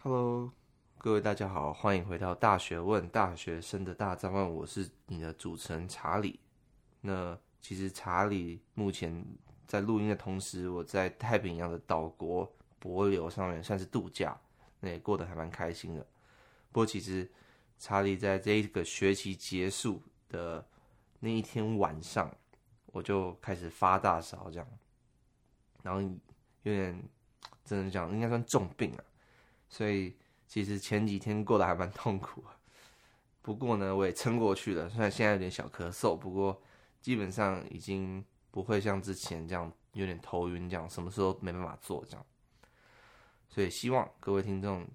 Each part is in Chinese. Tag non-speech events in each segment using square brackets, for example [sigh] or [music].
Hello，各位大家好，欢迎回到大学问，大学生的大哉问，我是你的主持人查理。那其实查理目前在录音的同时，我在太平洋的岛国帛琉上面算是度假，那也过得还蛮开心的。不过其实查理在这一个学期结束的那一天晚上，我就开始发大烧，这样，然后有点真的讲应该算重病了。所以其实前几天过得还蛮痛苦，不过呢，我也撑过去了。虽然现在有点小咳嗽，不过基本上已经不会像之前这样有点头晕，这样什么时候没办法做这样。所以希望各位听众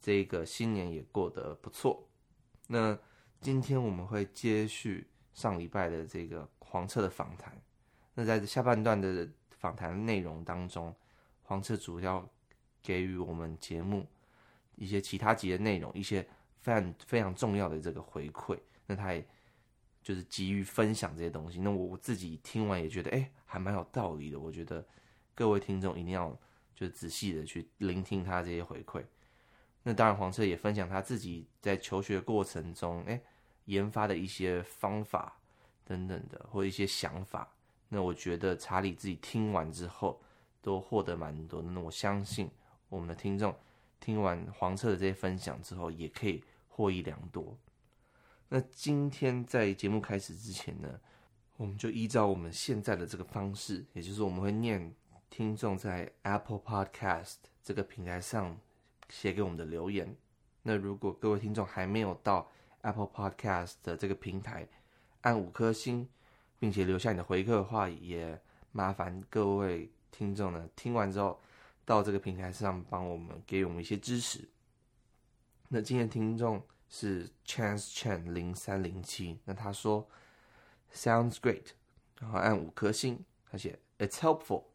这个新年也过得不错。那今天我们会接续上礼拜的这个黄彻的访谈。那在下半段的访谈内容当中，黄彻主要。给予我们节目一些其他集的内容，一些非常非常重要的这个回馈，那他也就是急于分享这些东西。那我我自己听完也觉得，哎，还蛮有道理的。我觉得各位听众一定要就是仔细的去聆听他这些回馈。那当然，黄彻也分享他自己在求学过程中，哎，研发的一些方法等等的，或一些想法。那我觉得查理自己听完之后都获得蛮多的。那我相信。我们的听众听完黄策的这些分享之后，也可以获益良多。那今天在节目开始之前呢，我们就依照我们现在的这个方式，也就是我们会念听众在 Apple Podcast 这个平台上写给我们的留言。那如果各位听众还没有到 Apple Podcast 的这个平台按五颗星，并且留下你的回馈的话，也麻烦各位听众呢听完之后。到这个平台上帮我们给我们一些支持。那今天听众是 Chance Chen 零三零七，那他说 Sounds great，然后按五颗星，他写 It's helpful，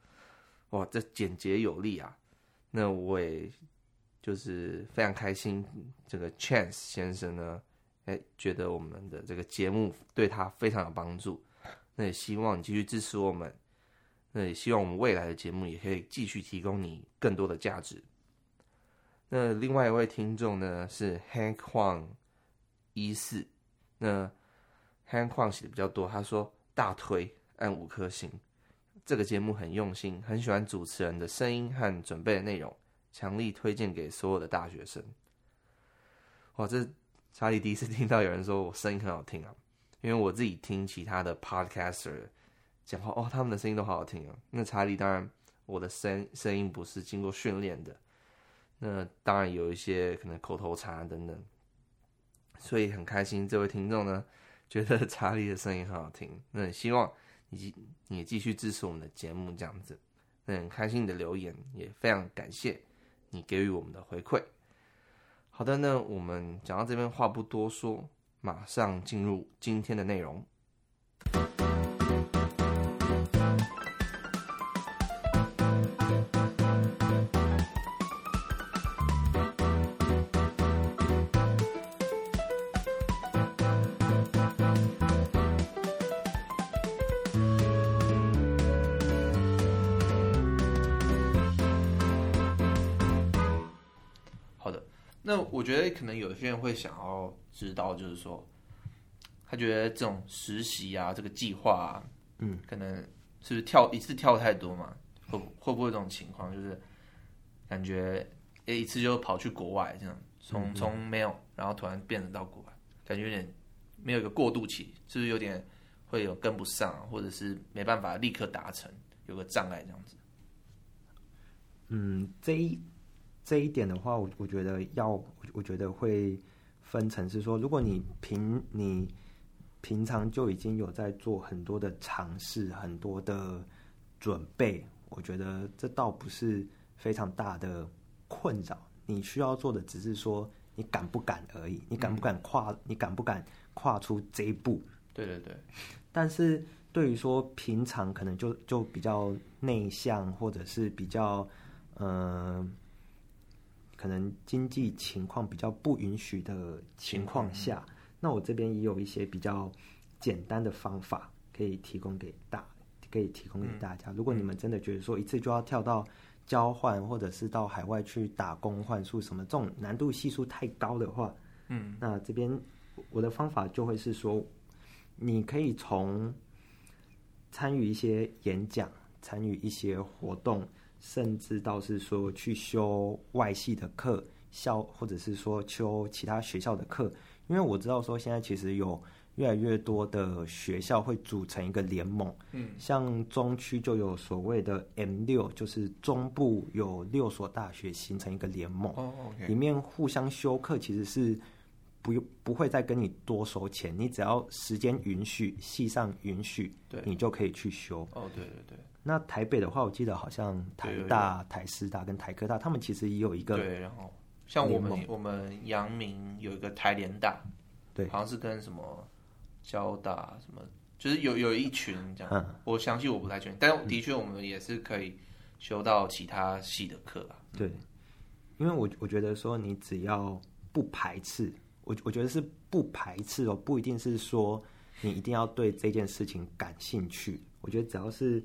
哇，这简洁有力啊。那我也就是非常开心，这个 Chance 先生呢，哎，觉得我们的这个节目对他非常有帮助。那也希望你继续支持我们。那也希望我们未来的节目也可以继续提供你更多的价值。那另外一位听众呢是 Hank Huang 一四，那 Hank Huang 写的比较多，他说大推按五颗星，这个节目很用心，很喜欢主持人的声音和准备的内容，强力推荐给所有的大学生。哇，这查理第一次听到有人说我声音很好听啊，因为我自己听其他的 Podcaster。讲话哦，他们的声音都好好听啊。那查理当然，我的声声音不是经过训练的，那当然有一些可能口头禅等等，所以很开心这位听众呢觉得查理的声音很好听。那很希望你你继续支持我们的节目这样子。那很开心你的留言，也非常感谢你给予我们的回馈。好的，那我们讲到这边话不多说，马上进入今天的内容。那我觉得可能有些人会想要知道，就是说，他觉得这种实习啊，这个计划啊，嗯，可能是不是跳一次跳太多嘛？会会不会这种情况，就是感觉诶一次就跑去国外这样，从从没有，然后突然变成到国外，感觉有点没有一个过渡期，是不是有点会有跟不上，或者是没办法立刻达成，有个障碍这样子？嗯，这一。这一点的话，我我觉得要，我觉得会分成是说，如果你平你平常就已经有在做很多的尝试，很多的准备，我觉得这倒不是非常大的困扰。你需要做的只是说你敢不敢而已，你敢不敢跨，嗯、你敢不敢跨出这一步？对对对。但是对于说平常可能就就比较内向，或者是比较嗯。呃可能经济情况比较不允许的情况下，那我这边也有一些比较简单的方法可以提供给大，可以提供给大家。如果你们真的觉得说一次就要跳到交换，或者是到海外去打工换宿什么，这种难度系数太高的话，嗯，那这边我的方法就会是说，你可以从参与一些演讲，参与一些活动，甚至到是说去修外系的课，校或者是说修其他学校的课，因为我知道说现在其实有。越来越多的学校会组成一个联盟，嗯，像中区就有所谓的 M 六，就是中部有六所大学形成一个联盟，哦里面互相修课其实是不用不会再跟你多收钱，你只要时间允许，系上允许，对，你就可以去修。哦，对对对。那台北的话，我记得好像台大、台师大跟台科大，他们其实也有一个对，然后像我们我们阳明有一个台联大，对，好像是跟什么。交大什么，就是有有一群这样，嗯、我相信我不太确定，但的确我们也是可以修到其他系的课啊。对，因为我我觉得说你只要不排斥，我我觉得是不排斥哦，不一定是说你一定要对这件事情感兴趣。我觉得只要是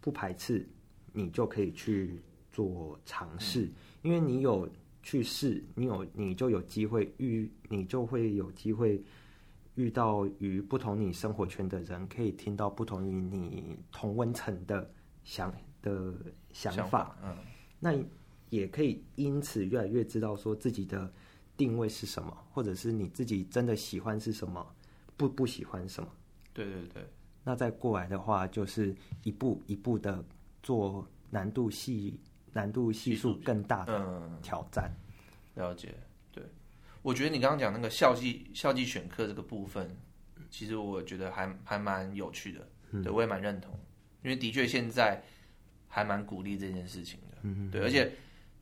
不排斥，你就可以去做尝试，嗯、因为你有去试，你有你就有机会遇，你就会有机会。遇到与不同你生活圈的人，可以听到不同于你同温层的想的想法，想法，嗯，那也可以因此越来越知道说自己的定位是什么，或者是你自己真的喜欢是什么，不不喜欢什么。对对对。那再过来的话，就是一步一步的做难度系、难度系数更大的挑战。嗯，了解。对。我觉得你刚刚讲那个校际校际选课这个部分，其实我觉得还还蛮有趣的，嗯、对，我也蛮认同，因为的确现在还蛮鼓励这件事情的，嗯、对，而且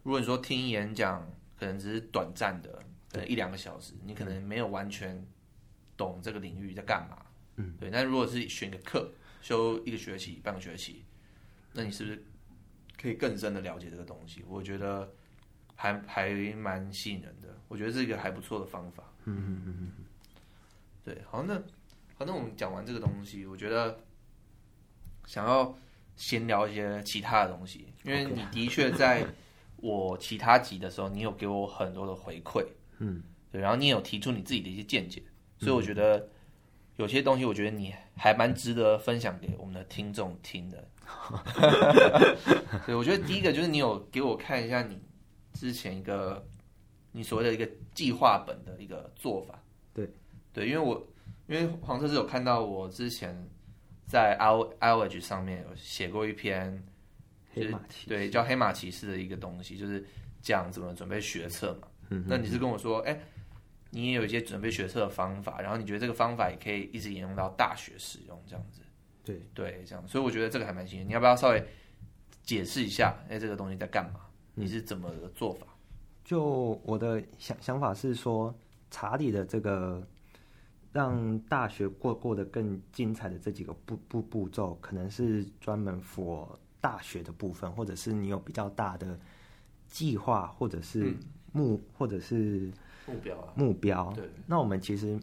如果你说听演讲，可能只是短暂的，可能一两个小时，你可能没有完全懂这个领域在干嘛，嗯，对，但如果是选个课，修一个学期、半个学期，那你是不是可以更深的了解这个东西？我觉得。还还蛮吸引人的，我觉得是一个还不错的方法。嗯嗯嗯嗯，对，好，那好，那我们讲完这个东西，我觉得想要闲聊一些其他的东西，因为你的确在我其他集的时候，你有给我很多的回馈，嗯，对，然后你也有提出你自己的一些见解，所以我觉得有些东西，我觉得你还蛮值得分享给我们的听众听的。[laughs] 所以我觉得第一个就是你有给我看一下你。之前一个你所谓的一个计划本的一个做法，对对，因为我因为黄车是有看到我之前在 iWedge 上面有写过一篇，就是对叫黑马骑士的一个东西，就是讲怎么准备学测嘛。嗯，那你是跟我说，哎，你也有一些准备学测的方法，然后你觉得这个方法也可以一直沿用到大学使用，这样子。对对，这样，所以我觉得这个还蛮新鲜。你要不要稍微解释一下？哎，这个东西在干嘛？你是怎么个做法？就我的想想法是说，查理的这个让大学过过得更精彩的这几个步步步骤，可能是专门 for 大学的部分，或者是你有比较大的计划，或者是目，嗯、或者是目标啊目标。对，那我们其实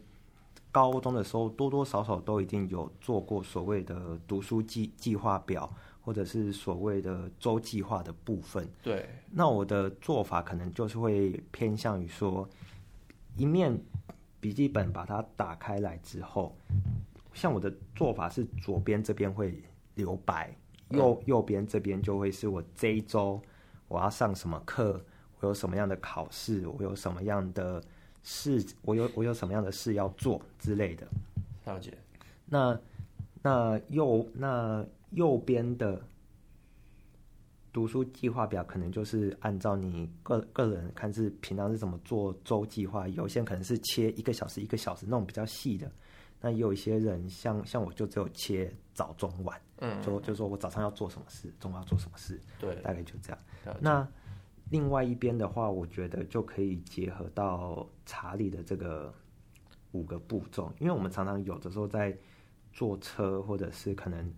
高中的时候多多少少都已经有做过所谓的读书计计划表。或者是所谓的周计划的部分，对。那我的做法可能就是会偏向于说，一面笔记本把它打开来之后，像我的做法是左边这边会留白，右右边这边就会是我这一周我要上什么课，我有什么样的考试，我有什么样的事，我有我有什么样的事要做之类的。了解。那那右那。右边的读书计划表可能就是按照你个个人看是平常是怎么做周计划，有些人可能是切一个小时一个小时那种比较细的，那也有一些人像像我就只有切早中晚，嗯，就就说我早上要做什么事，中午要做什么事，对，大概就这样。那另外一边的话，我觉得就可以结合到查理的这个五个步骤，因为我们常常有的时候在坐车或者是可能。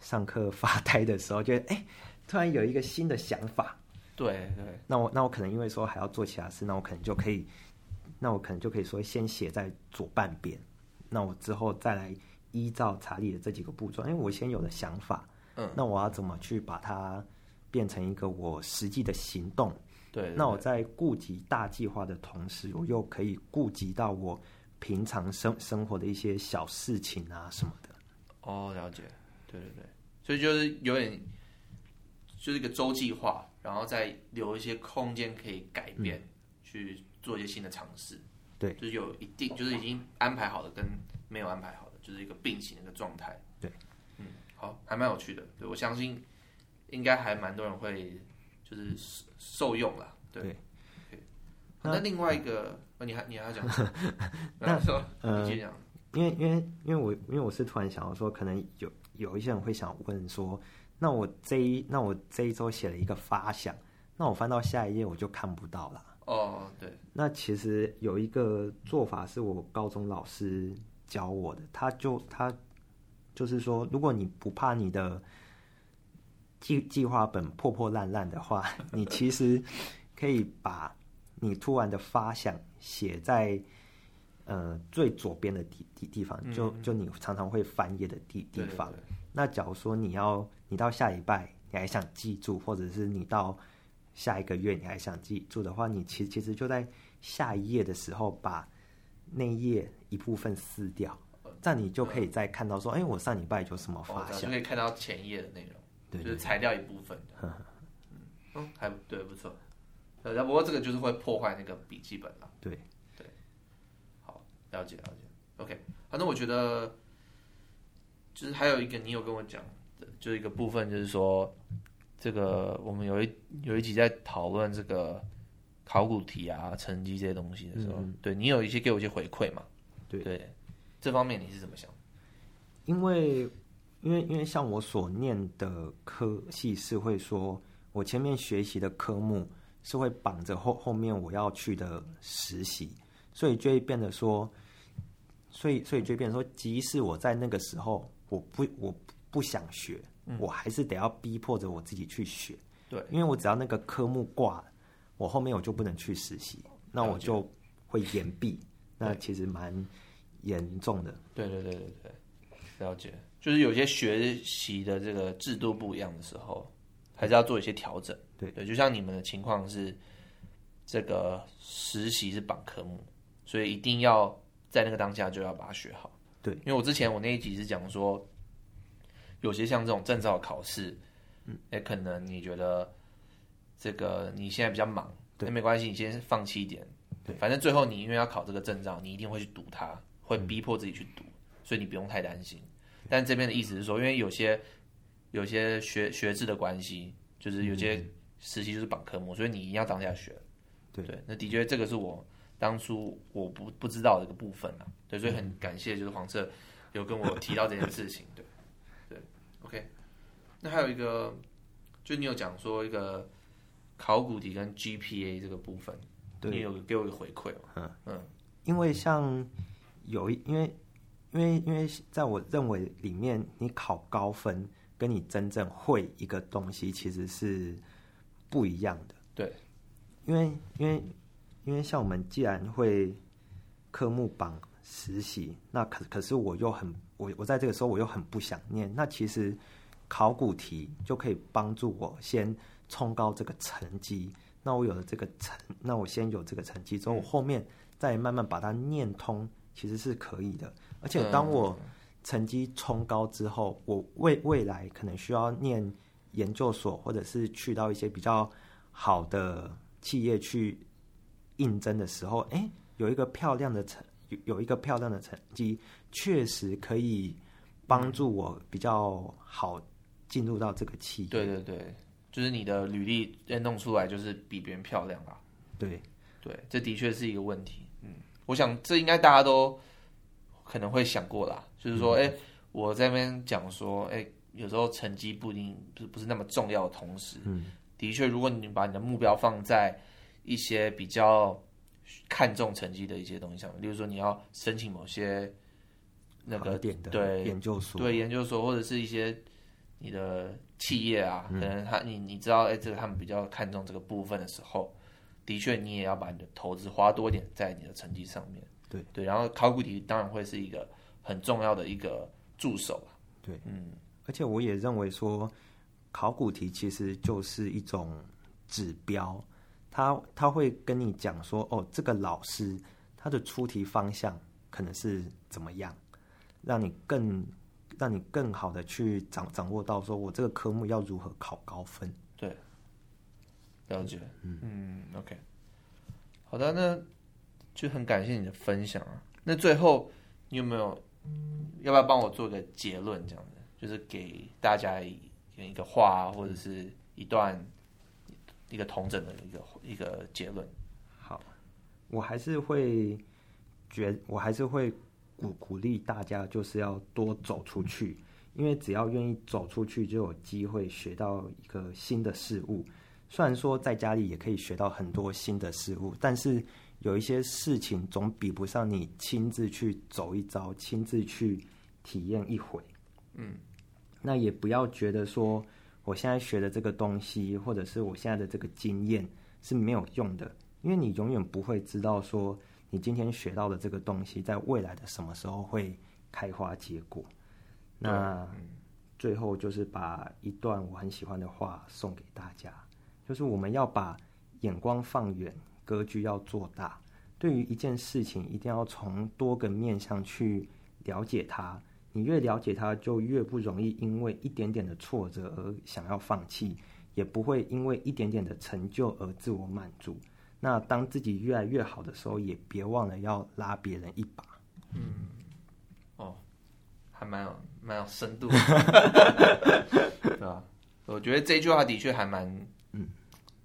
上课发呆的时候，觉得哎，突然有一个新的想法。对对。那我那我可能因为说还要做其他事，那我可能就可以，那我可能就可以说先写在左半边，那我之后再来依照查理的这几个步骤，因为我先有了想法，嗯，那我要怎么去把它变成一个我实际的行动。对，对，对，那我在顾及大计划的同时，我又可以顾及到我平常生生活的一些小事情啊什么的。哦，了解。对对对，所以就是有点，就是一个周计划，然后再留一些空间可以改变，嗯、去做一些新的尝试。对，就是有一定，就是已经安排好的跟没有安排好的，就是一个并行的一个状态。对，嗯，好，还蛮有趣的。对，我相信应该还蛮多人会就是受用了。对，对那，那另外一个，嗯、你还你还要讲？[laughs] 那说，呃、你继续讲。因为因为因为我因为我是突然想到说，可能有有一些人会想问说，那我这一那我这一周写了一个发想，那我翻到下一页我就看不到了。哦，对。那其实有一个做法是我高中老师教我的，他就他就是说，如果你不怕你的计计划本破破烂烂的话，[laughs] 你其实可以把你突然的发想写在。呃，最左边的地地地方，就就你常常会翻页的地地方。对对对。那假如说你要你到下礼拜你还想记住，或者是你到下一个月你还想记住的话，你其实其实就在下一页的时候把那一页一部分撕掉，这样你就可以再看到说，哎、我上礼拜有什么发现，就可以看到前一页的内容，就是裁掉一部分。嗯 [laughs] 嗯，还对，不错。呃，不过这个就是会破坏那个笔记本了。对对，好。了解了解，OK。反正我觉得，就是还有一个你有跟我讲的，就是一个部分，就是说，这个我们有一有一集在讨论这个考古题啊、成绩这些东西的时候，嗯、对你有一些给我一些回馈嘛？对对，这方面你是怎么想？因为因为因为像我所念的科系是会说，我前面学习的科目是会绑着后后面我要去的实习。所以就会变得说，所以所以就变成说，即使我在那个时候我不我不想学，嗯，我还是得要逼迫着我自己去学。对，因为我只要那个科目挂了，我后面我就不能去实习，那我就会延毕。那其实蛮严重的。对对对对对，了解。就是有些学习的这个制度不一样的时候，还是要做一些调整。对对，就像你们的情况是，这个实习是绑科目。所以一定要在那个当下就要把它学好。对，因为我之前我那一集是讲说，有些像这种证照考试，嗯，也可能你觉得这个你现在比较忙，对，没关系，你先放弃一点，对，反正最后你因为要考这个证照，你一定会去读它，会逼迫自己去读，嗯，所以你不用太担心。但这边的意思是说，因为有些有些学学制的关系，就是有些实习就是绑科目，所以你一定要当下学。对，对，那的确这个是我。当初我不不知道的一个部分啊，对，所以很感谢，就是黄色有跟我提到这件事情，对，对，OK。那还有一个，就你有讲说一个考古题跟 GPA 这个部分，你有给我一个回馈吗？嗯嗯，因为像有一，因为因为因为在我认为里面，你考高分跟你真正会一个东西其实是不一样的，对，因为因为。因为像我们既然会科目榜实习，那可可是我又很我我在这个时候我又很不想念，那其实考古题就可以帮助我先冲高这个成绩。那我有了这个成，那我先有这个成绩之后，我后面再慢慢把它念通，其实是可以的。而且当我成绩冲高之后，我未未来可能需要念研究所，或者是去到一些比较好的企业去。应征的时候，哎、欸，有一个漂亮的成，有有一个漂亮的成绩，确实可以帮助我比较好进入到这个企业。对对对，就是你的履历弄出来就是比别人漂亮啊。对对，这的确是一个问题。嗯，我想这应该大家都可能会想过啦，就是说，哎、我在那边讲说，哎、欸，有时候成绩不一定不是不是那么重要的同时，嗯，的确，如果你把你的目标放在。一些比较看重成绩的一些东西上面，例如说你要申请某些那个点的对研究所，对研究所或者是一些你的企业啊，可能他你你知道哎，这个他们比较看重这个部分的时候，的确你也要把你的投资花多一点在你的成绩上面。对对，然后考古题当然会是一个很重要的一个助手。对，嗯，而且我也认为说。考古题其实就是一种指标，他他会跟你讲说，哦，这个老师他的出题方向可能是怎么样，让你更让你更好的去掌掌握到，说我这个科目要如何考高分。对，了解，嗯嗯，OK，好的，那就很感谢你的分享啊。那最后你有没有要不要帮我做个结论？这样子，就是给大家一个话，或者是一段一个同整的一个一个结论。好，我还是会觉，我还是会鼓鼓励大家，就是要多走出去。因为只要愿意走出去，就有机会学到一个新的事物。虽然说在家里也可以学到很多新的事物，但是有一些事情总比不上你亲自去走一遭，亲自去体验一回。嗯，那也不要觉得说我现在学的这个东西，或者是我现在的这个经验是没有用的，因为你永远不会知道说你今天学到的这个东西，在未来的什么时候会开花结果。那最后就是把一段我很喜欢的话送给大家，就是我们要把眼光放远，格局要做大。对于一件事情，一定要从多个面向去了解它。你越了解它，就越不容易因为一点点的挫折而想要放弃，也不会因为一点点的成就而自我满足。那当自己越来越好的时候，也别忘了要拉别人一把。嗯。哦还蛮有蛮有深度的，[laughs] 对吧？我觉得这句话的确还蛮嗯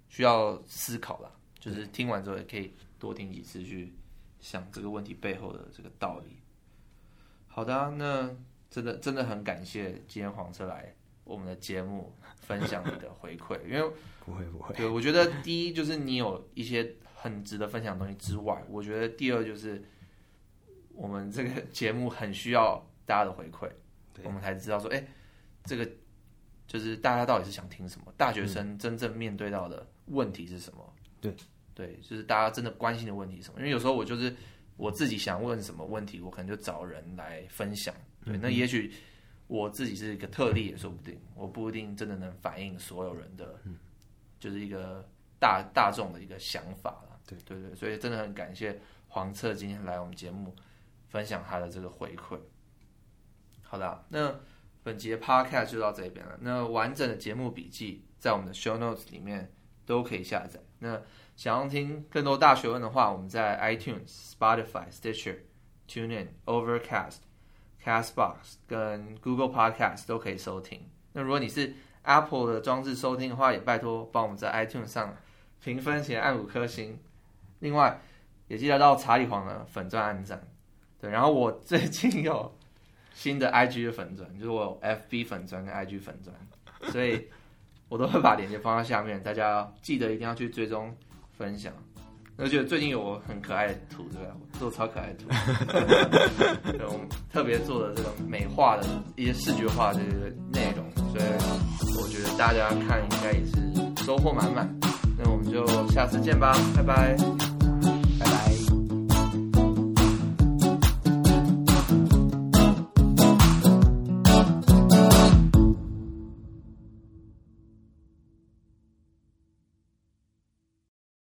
需要思考啦，就是听完之后也可以多听几次去想这个问题背后的这个道理。好的啊，那真的真的很感谢今天黄车来我们的节目分享你的回馈，[laughs] 因为不会不会，对，我觉得第一就是你有一些很值得分享的东西之外，我觉得第二就是我们这个节目很需要。大家的回馈，我们才知道说，哎，这个就是大家到底是想听什么？大学生真正面对到的问题是什么？对，对，就是大家真的关心的问题是什么？因为有时候我就是我自己想问什么问题，我可能就找人来分享。对，那也许我自己是一个特例也说不定，我不一定真的能反映所有人的，就是一个大大众的一个想法了。对，对对，所以真的很感谢黄策今天来我们节目分享他的这个回馈。好的，那本节的 podcast 就到这边了。那完整的节目笔记在我们的 show notes 里面都可以下载。那想要听更多大学问的话，我们在 iTunes、Spotify、Stitcher、TuneIn、Overcast、Castbox 跟 Google Podcast 都可以收听。那如果你是 Apple 的装置收听的话，也拜托帮我们在 iTunes 上评分且按五颗星。另外，也记得到查理黄的粉钻按赞。对，然后我最近有。新的 IG 的粉钻，就是我 FB 粉钻跟 IG 粉钻，所以我都会把链接放在下面，大家记得一定要去追踪分享。而且最近有我很可爱的图，对吧？做超可爱的图，我们特别做的这个美化的一些视觉化的这个内容，所以我觉得大家看应该也是收获满满。那我们就下次见吧，拜拜。